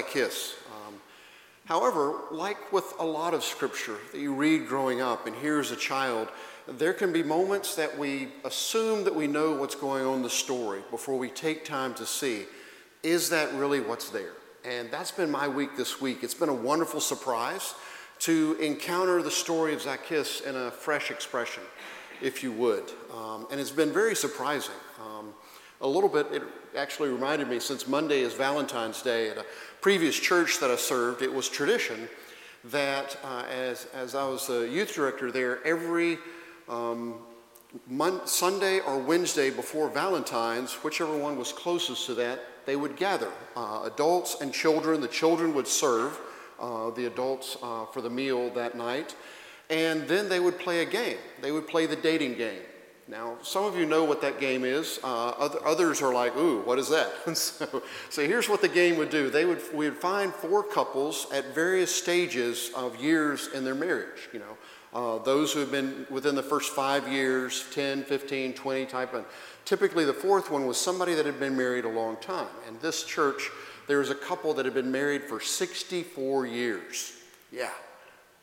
Zacchaeus. Um, however, like with a lot of scripture that you read growing up and hear as a child, there can be moments that we assume that we know what's going on in the story before we take time to see is that really what's there? And that's been my week this week. It's been a wonderful surprise to encounter the story of Zacchaeus in a fresh expression, if you would. Um, and it's been very surprising. Um, a little bit, it actually reminded me since Monday is Valentine's Day at a previous church that I served, it was tradition that uh, as, as I was a youth director there, every um, Sunday or Wednesday before Valentine's, whichever one was closest to that, they would gather. Uh, adults and children, the children would serve uh, the adults uh, for the meal that night, and then they would play a game. They would play the dating game. Now, some of you know what that game is. Uh, other, others are like, ooh, what is that? so, so here's what the game would do. They would, we would find four couples at various stages of years in their marriage, you know. Uh, those who have been within the first five years, 10, 15, 20 type. And typically the fourth one was somebody that had been married a long time. And this church, there was a couple that had been married for 64 years. Yeah,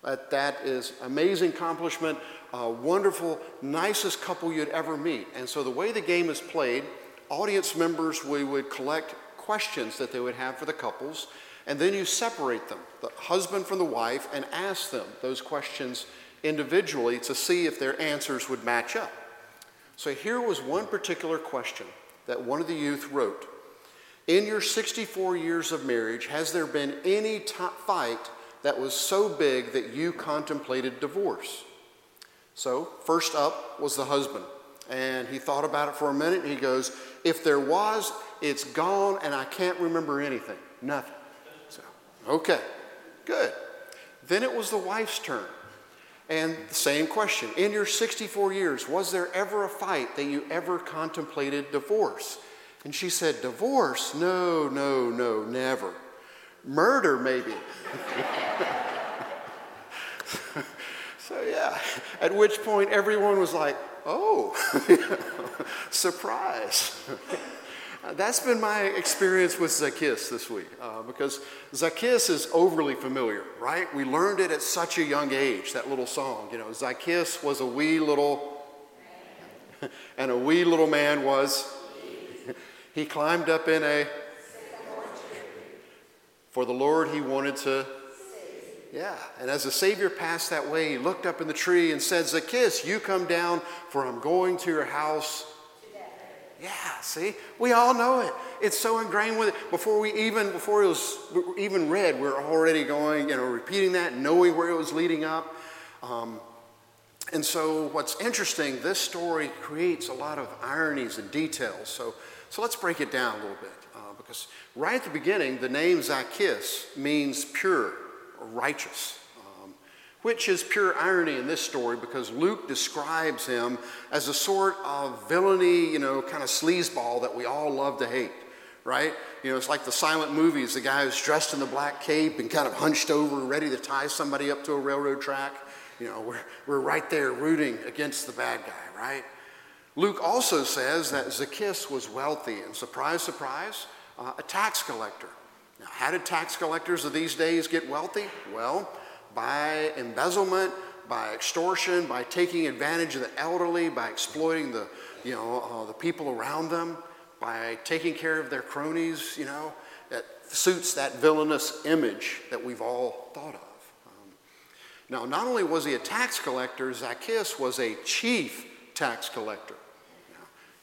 that, that is amazing accomplishment uh, wonderful, nicest couple you'd ever meet. And so the way the game is played, audience members, we would collect questions that they would have for the couples, and then you separate them, the husband from the wife, and ask them those questions individually to see if their answers would match up. So here was one particular question that one of the youth wrote. In your 64 years of marriage, has there been any t- fight that was so big that you contemplated divorce? So, first up was the husband. And he thought about it for a minute and he goes, If there was, it's gone and I can't remember anything. Nothing. So, okay, good. Then it was the wife's turn. And the same question In your 64 years, was there ever a fight that you ever contemplated divorce? And she said, Divorce? No, no, no, never. Murder, maybe. So, yeah, at which point everyone was like, oh, surprise. That's been my experience with Zacchaeus this week uh, because Zacchaeus is overly familiar, right? We learned it at such a young age, that little song. You know, Zacchaeus was a wee little, and a wee little man was, he climbed up in a, for the Lord he wanted to yeah. And as the Savior passed that way, he looked up in the tree and said, Zacchaeus, you come down, for I'm going to your house. Yeah, see? We all know it. It's so ingrained with it. Before we even, before it was even read, we're already going, you know, repeating that, knowing where it was leading up. Um, and so what's interesting, this story creates a lot of ironies and details. So, so let's break it down a little bit. Uh, because right at the beginning, the name Zacchaeus means pure righteous, um, which is pure irony in this story because Luke describes him as a sort of villainy, you know, kind of sleazeball that we all love to hate, right? You know, it's like the silent movies the guy who's dressed in the black cape and kind of hunched over, ready to tie somebody up to a railroad track. You know, we're, we're right there rooting against the bad guy, right? Luke also says that Zacchaeus was wealthy, and surprise, surprise, uh, a tax collector. Now, how did tax collectors of these days get wealthy? Well, by embezzlement, by extortion, by taking advantage of the elderly, by exploiting the, you know, uh, the people around them, by taking care of their cronies, you know, that suits that villainous image that we've all thought of. Now, not only was he a tax collector, Zacchaeus was a chief tax collector.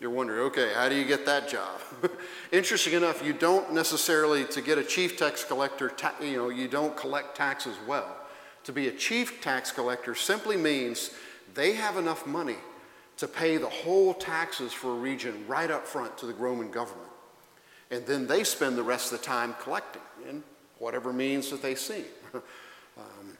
You're wondering, okay, how do you get that job? Interesting enough, you don't necessarily, to get a chief tax collector, ta- you know, you don't collect taxes well. To be a chief tax collector simply means they have enough money to pay the whole taxes for a region right up front to the Roman government. And then they spend the rest of the time collecting in whatever means that they see. um,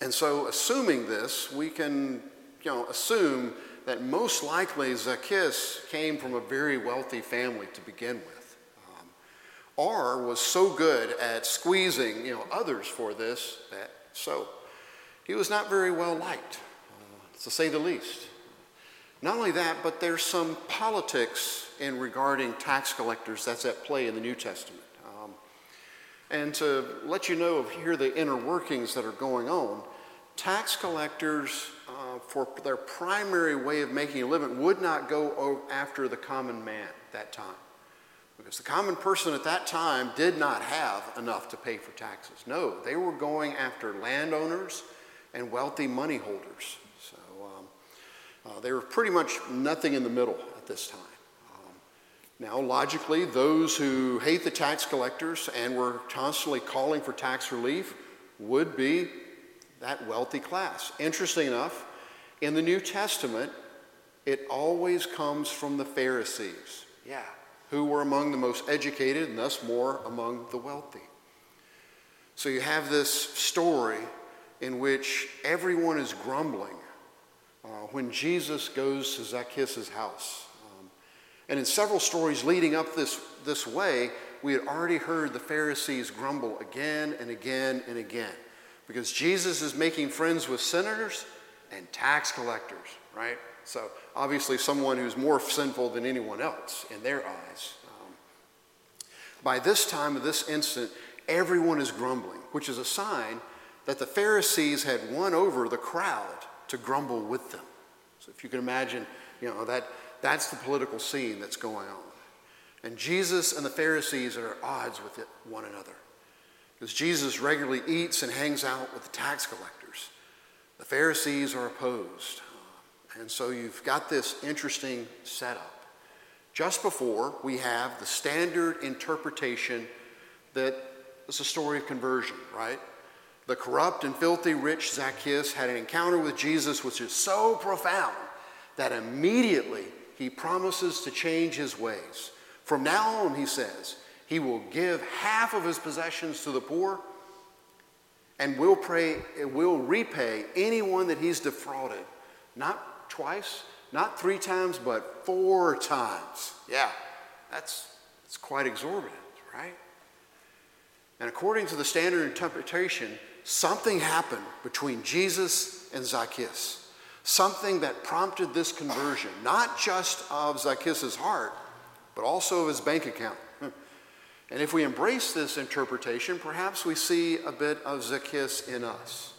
and so, assuming this, we can you know, assume that most likely Zacchaeus came from a very wealthy family to begin with, um, or was so good at squeezing you know, others for this that so he was not very well liked, uh, to say the least. Not only that, but there's some politics in regarding tax collectors that's at play in the New Testament. And to let you know of here the inner workings that are going on, tax collectors, uh, for their primary way of making a living, would not go after the common man at that time. Because the common person at that time did not have enough to pay for taxes. No, they were going after landowners and wealthy money holders. So um, uh, they were pretty much nothing in the middle at this time. Now, logically, those who hate the tax collectors and were constantly calling for tax relief would be that wealthy class. Interesting enough, in the New Testament, it always comes from the Pharisees. Yeah, who were among the most educated and thus more among the wealthy. So you have this story in which everyone is grumbling uh, when Jesus goes to Zacchaeus' house. And in several stories leading up this, this way, we had already heard the Pharisees grumble again and again and again because Jesus is making friends with sinners and tax collectors, right? So obviously, someone who's more sinful than anyone else in their eyes. Um, by this time of this instant, everyone is grumbling, which is a sign that the Pharisees had won over the crowd to grumble with them. So if you can imagine, you know, that, that's the political scene that's going on. And Jesus and the Pharisees are at odds with it, one another. Because Jesus regularly eats and hangs out with the tax collectors. The Pharisees are opposed. And so you've got this interesting setup. Just before, we have the standard interpretation that it's a story of conversion, right? The corrupt and filthy rich Zacchaeus had an encounter with Jesus which is so profound that immediately he promises to change his ways. From now on, he says, he will give half of his possessions to the poor and will, pray, will repay anyone that he's defrauded, not twice, not three times, but four times. Yeah, that's, that's quite exorbitant, right? And according to the standard interpretation, something happened between Jesus and Zacchaeus. Something that prompted this conversion, not just of Zacchaeus' heart, but also of his bank account. And if we embrace this interpretation, perhaps we see a bit of Zacchaeus in us.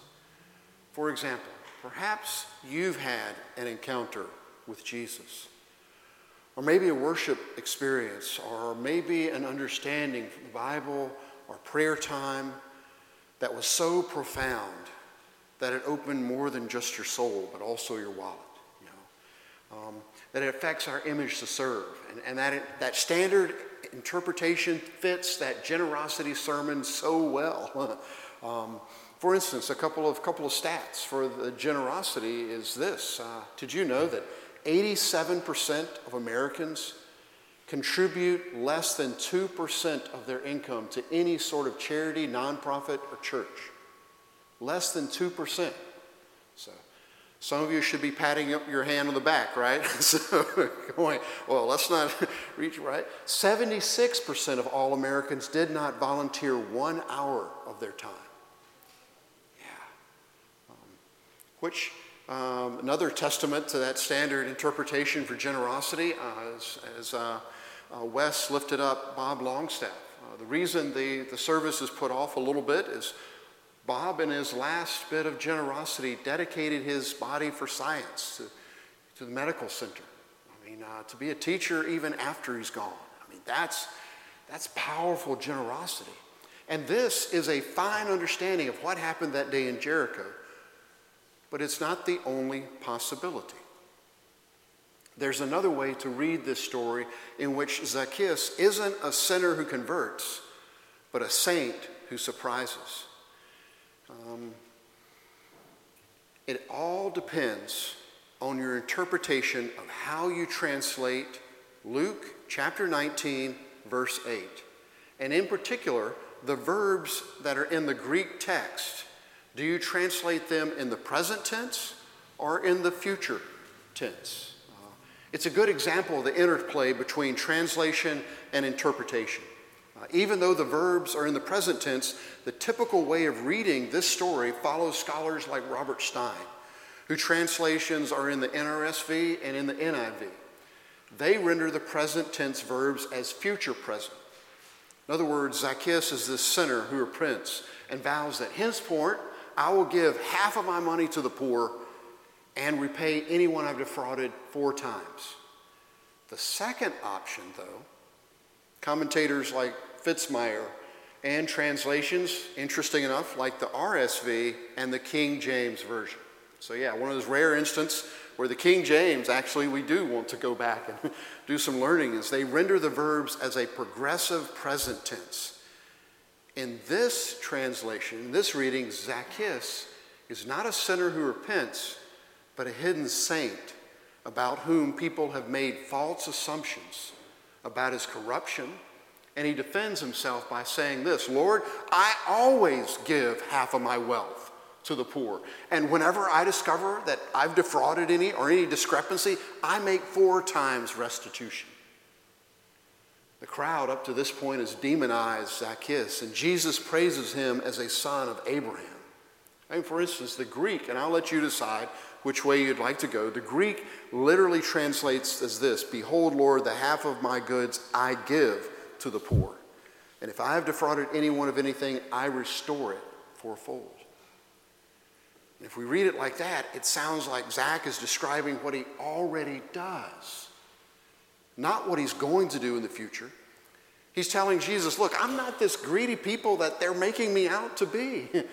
For example, Perhaps you've had an encounter with Jesus, or maybe a worship experience, or maybe an understanding from the Bible or prayer time that was so profound that it opened more than just your soul, but also your wallet. You know? Um, that it affects our image to serve, and, and that, it, that standard interpretation fits that generosity sermon so well. um, for instance, a couple of, couple of stats for the generosity is this. Uh, did you know that 87% of Americans contribute less than 2% of their income to any sort of charity, nonprofit, or church? Less than 2%. So some of you should be patting up your hand on the back, right? so going, well, let's not reach right. 76% of all Americans did not volunteer one hour of their time. Yeah. Which um, another testament to that standard interpretation for generosity, uh, as, as uh, uh, Wes lifted up Bob Longstaff. Uh, the reason the, the service is put off a little bit is Bob, in his last bit of generosity, dedicated his body for science to, to the medical center. I mean, uh, to be a teacher even after he's gone. I mean, that's, that's powerful generosity. And this is a fine understanding of what happened that day in Jericho but it's not the only possibility. There's another way to read this story in which Zacchaeus isn't a sinner who converts, but a saint who surprises. Um, it all depends on your interpretation of how you translate Luke chapter 19, verse 8. And in particular, the verbs that are in the Greek text do you translate them in the present tense or in the future tense? Uh, it's a good example of the interplay between translation and interpretation. Even though the verbs are in the present tense, the typical way of reading this story follows scholars like Robert Stein, whose translations are in the NRSV and in the NIV. They render the present tense verbs as future present. In other words, Zacchaeus is this sinner who repents and vows that henceforth I will give half of my money to the poor and repay anyone I've defrauded four times. The second option, though, commentators like Fitzmyer and translations, interesting enough, like the RSV and the King James Version. So, yeah, one of those rare instances where the King James, actually, we do want to go back and do some learning, is they render the verbs as a progressive present tense. In this translation, in this reading, Zacchaeus is not a sinner who repents, but a hidden saint about whom people have made false assumptions about his corruption. And he defends himself by saying this Lord, I always give half of my wealth to the poor. And whenever I discover that I've defrauded any or any discrepancy, I make four times restitution. The crowd up to this point has demonized Zacchaeus, and Jesus praises him as a son of Abraham. I mean, for instance, the Greek, and I'll let you decide which way you'd like to go. The Greek literally translates as this Behold, Lord, the half of my goods I give to the poor. And if I have defrauded anyone of anything, I restore it fourfold. And if we read it like that, it sounds like Zach is describing what he already does, not what he's going to do in the future. He's telling Jesus, Look, I'm not this greedy people that they're making me out to be.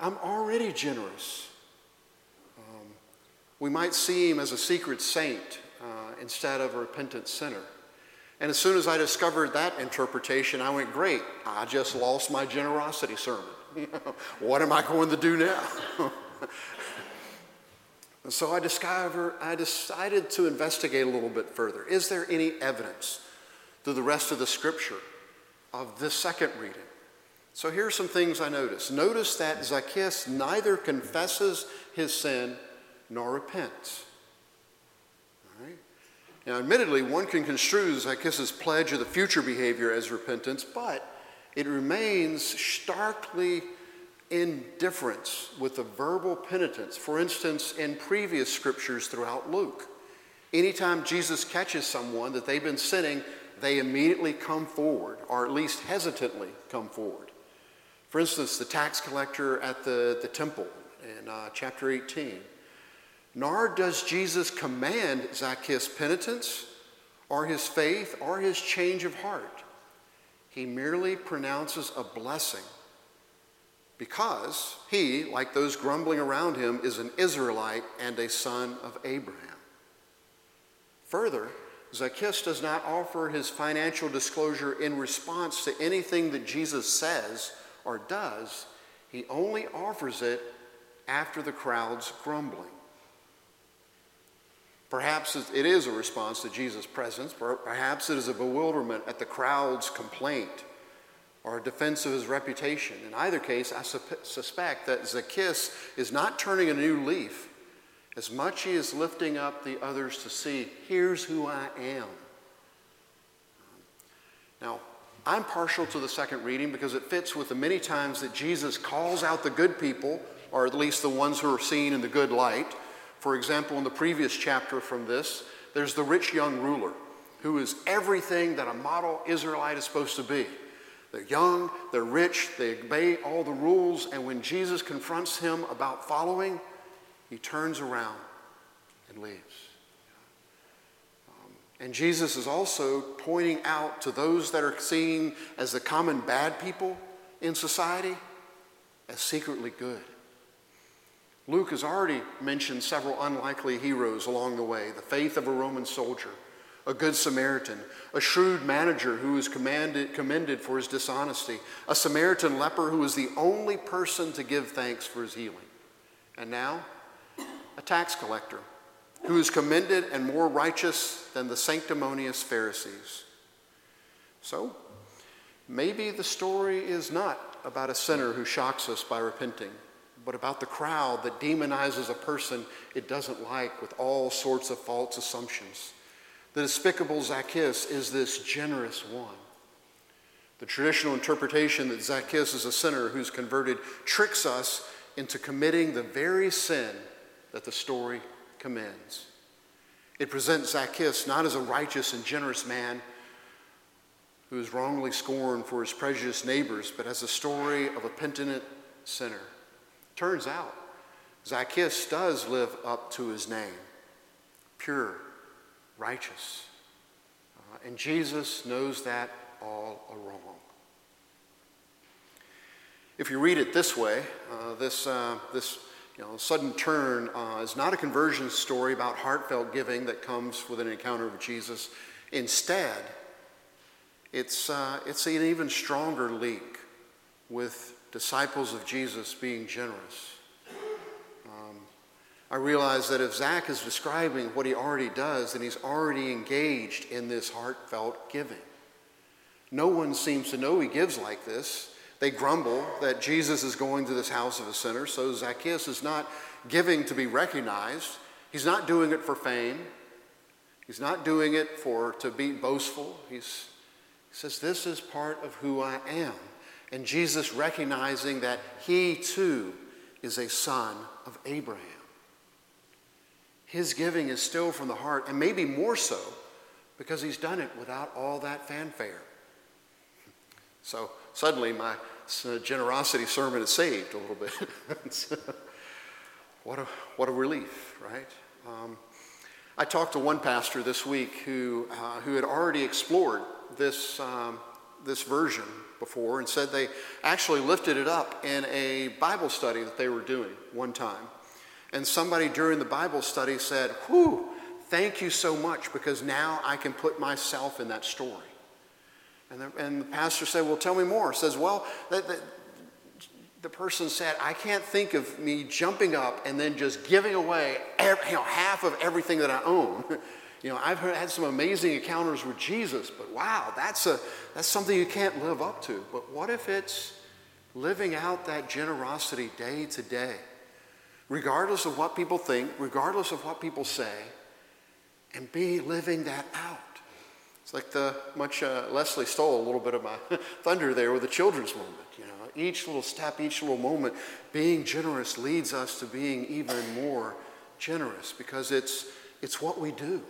I'm already generous. We might see him as a secret saint uh, instead of a repentant sinner. And as soon as I discovered that interpretation, I went, Great, I just lost my generosity sermon. what am I going to do now? and so I, discover, I decided to investigate a little bit further. Is there any evidence through the rest of the scripture of this second reading? So here are some things I noticed. Notice that Zacchaeus neither confesses his sin nor repents. All right? Now, admittedly, one can construe Zacchaeus' pledge of the future behavior as repentance, but it remains starkly in difference with the verbal penitence. For instance, in previous scriptures throughout Luke, anytime Jesus catches someone that they've been sinning, they immediately come forward, or at least hesitantly come forward. For instance, the tax collector at the, the temple in uh, chapter 18 nor does Jesus command Zacchaeus' penitence or his faith or his change of heart. He merely pronounces a blessing because he, like those grumbling around him, is an Israelite and a son of Abraham. Further, Zacchaeus does not offer his financial disclosure in response to anything that Jesus says or does. He only offers it after the crowd's grumbling. Perhaps it is a response to Jesus' presence. Perhaps it is a bewilderment at the crowd's complaint or a defense of his reputation. In either case, I suspect that Zacchaeus is not turning a new leaf as much he is lifting up the others to see, here's who I am. Now, I'm partial to the second reading because it fits with the many times that Jesus calls out the good people, or at least the ones who are seen in the good light for example, in the previous chapter from this, there's the rich young ruler who is everything that a model Israelite is supposed to be. They're young, they're rich, they obey all the rules, and when Jesus confronts him about following, he turns around and leaves. Um, and Jesus is also pointing out to those that are seen as the common bad people in society as secretly good. Luke has already mentioned several unlikely heroes along the way the faith of a Roman soldier, a good Samaritan, a shrewd manager who was commanded, commended for his dishonesty, a Samaritan leper who was the only person to give thanks for his healing, and now a tax collector who is commended and more righteous than the sanctimonious Pharisees. So, maybe the story is not about a sinner who shocks us by repenting but about the crowd that demonizes a person it doesn't like with all sorts of false assumptions. The despicable Zacchaeus is this generous one. The traditional interpretation that Zacchaeus is a sinner who's converted tricks us into committing the very sin that the story commends. It presents Zacchaeus not as a righteous and generous man who is wrongly scorned for his prejudiced neighbors, but as a story of a penitent sinner. Turns out, Zacchaeus does live up to his name pure, righteous. Uh, and Jesus knows that all along. If you read it this way, uh, this, uh, this you know, sudden turn uh, is not a conversion story about heartfelt giving that comes with an encounter with Jesus. Instead, it's, uh, it's an even stronger link with disciples of Jesus being generous. Um, I realize that if Zach is describing what he already does, then he's already engaged in this heartfelt giving. No one seems to know he gives like this. They grumble that Jesus is going to this house of a sinner, so Zacchaeus is not giving to be recognized. He's not doing it for fame. He's not doing it for to be boastful. He's, he says, This is part of who I am. And Jesus recognizing that he too is a son of Abraham. His giving is still from the heart, and maybe more so because he's done it without all that fanfare. So suddenly my generosity sermon is saved a little bit. what, a, what a relief, right? Um, I talked to one pastor this week who, uh, who had already explored this, um, this version before and said they actually lifted it up in a Bible study that they were doing one time. And somebody during the Bible study said, Whew, thank you so much because now I can put myself in that story. And the, and the pastor said, Well, tell me more. Says, Well, the, the, the, person said, I can't think of me jumping up and then just giving away every, you know, half of everything that I own. you know, I've had some amazing encounters with Jesus, but wow, that's, a, that's something you can't live up to. But what if it's living out that generosity day to day, regardless of what people think, regardless of what people say, and be living that out? It's like the much uh, Leslie stole a little bit of my thunder there with the children's moment. You know, each little step, each little moment, being generous leads us to being even more generous because it's it's what we do.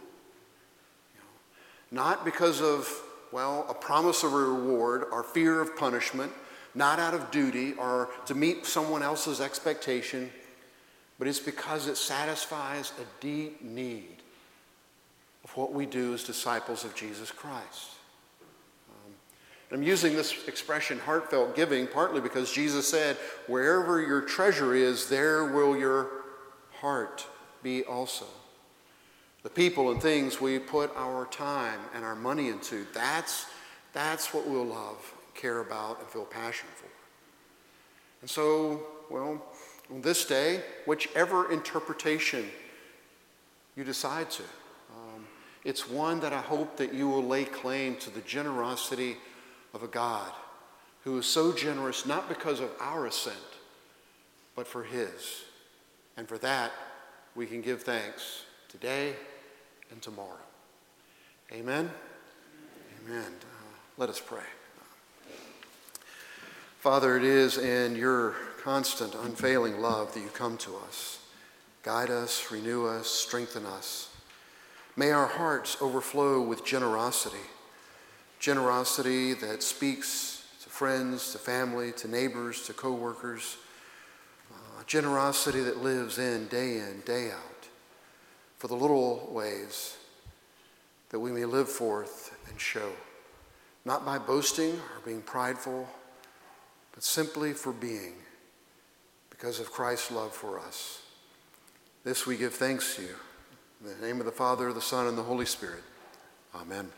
Not because of well a promise of a reward or fear of punishment, not out of duty or to meet someone else's expectation, but it's because it satisfies a deep need of what we do as disciples of Jesus Christ. Um, I'm using this expression, heartfelt giving, partly because Jesus said, Wherever your treasure is, there will your heart be also. The people and things we put our time and our money into, that's, that's what we'll love, care about, and feel passion for. And so, well, on this day, whichever interpretation you decide to, um, it's one that I hope that you will lay claim to the generosity of a God who is so generous not because of our ascent, but for His. And for that, we can give thanks today and tomorrow. Amen? Amen. Uh, let us pray. Father, it is in your constant, unfailing love that you come to us. Guide us, renew us, strengthen us. May our hearts overflow with generosity, generosity that speaks to friends, to family, to neighbors, to coworkers, uh, generosity that lives in day in, day out, for the little ways that we may live forth and show, not by boasting or being prideful, but simply for being, because of Christ's love for us. This we give thanks to you. In the name of the Father, the Son, and the Holy Spirit. Amen.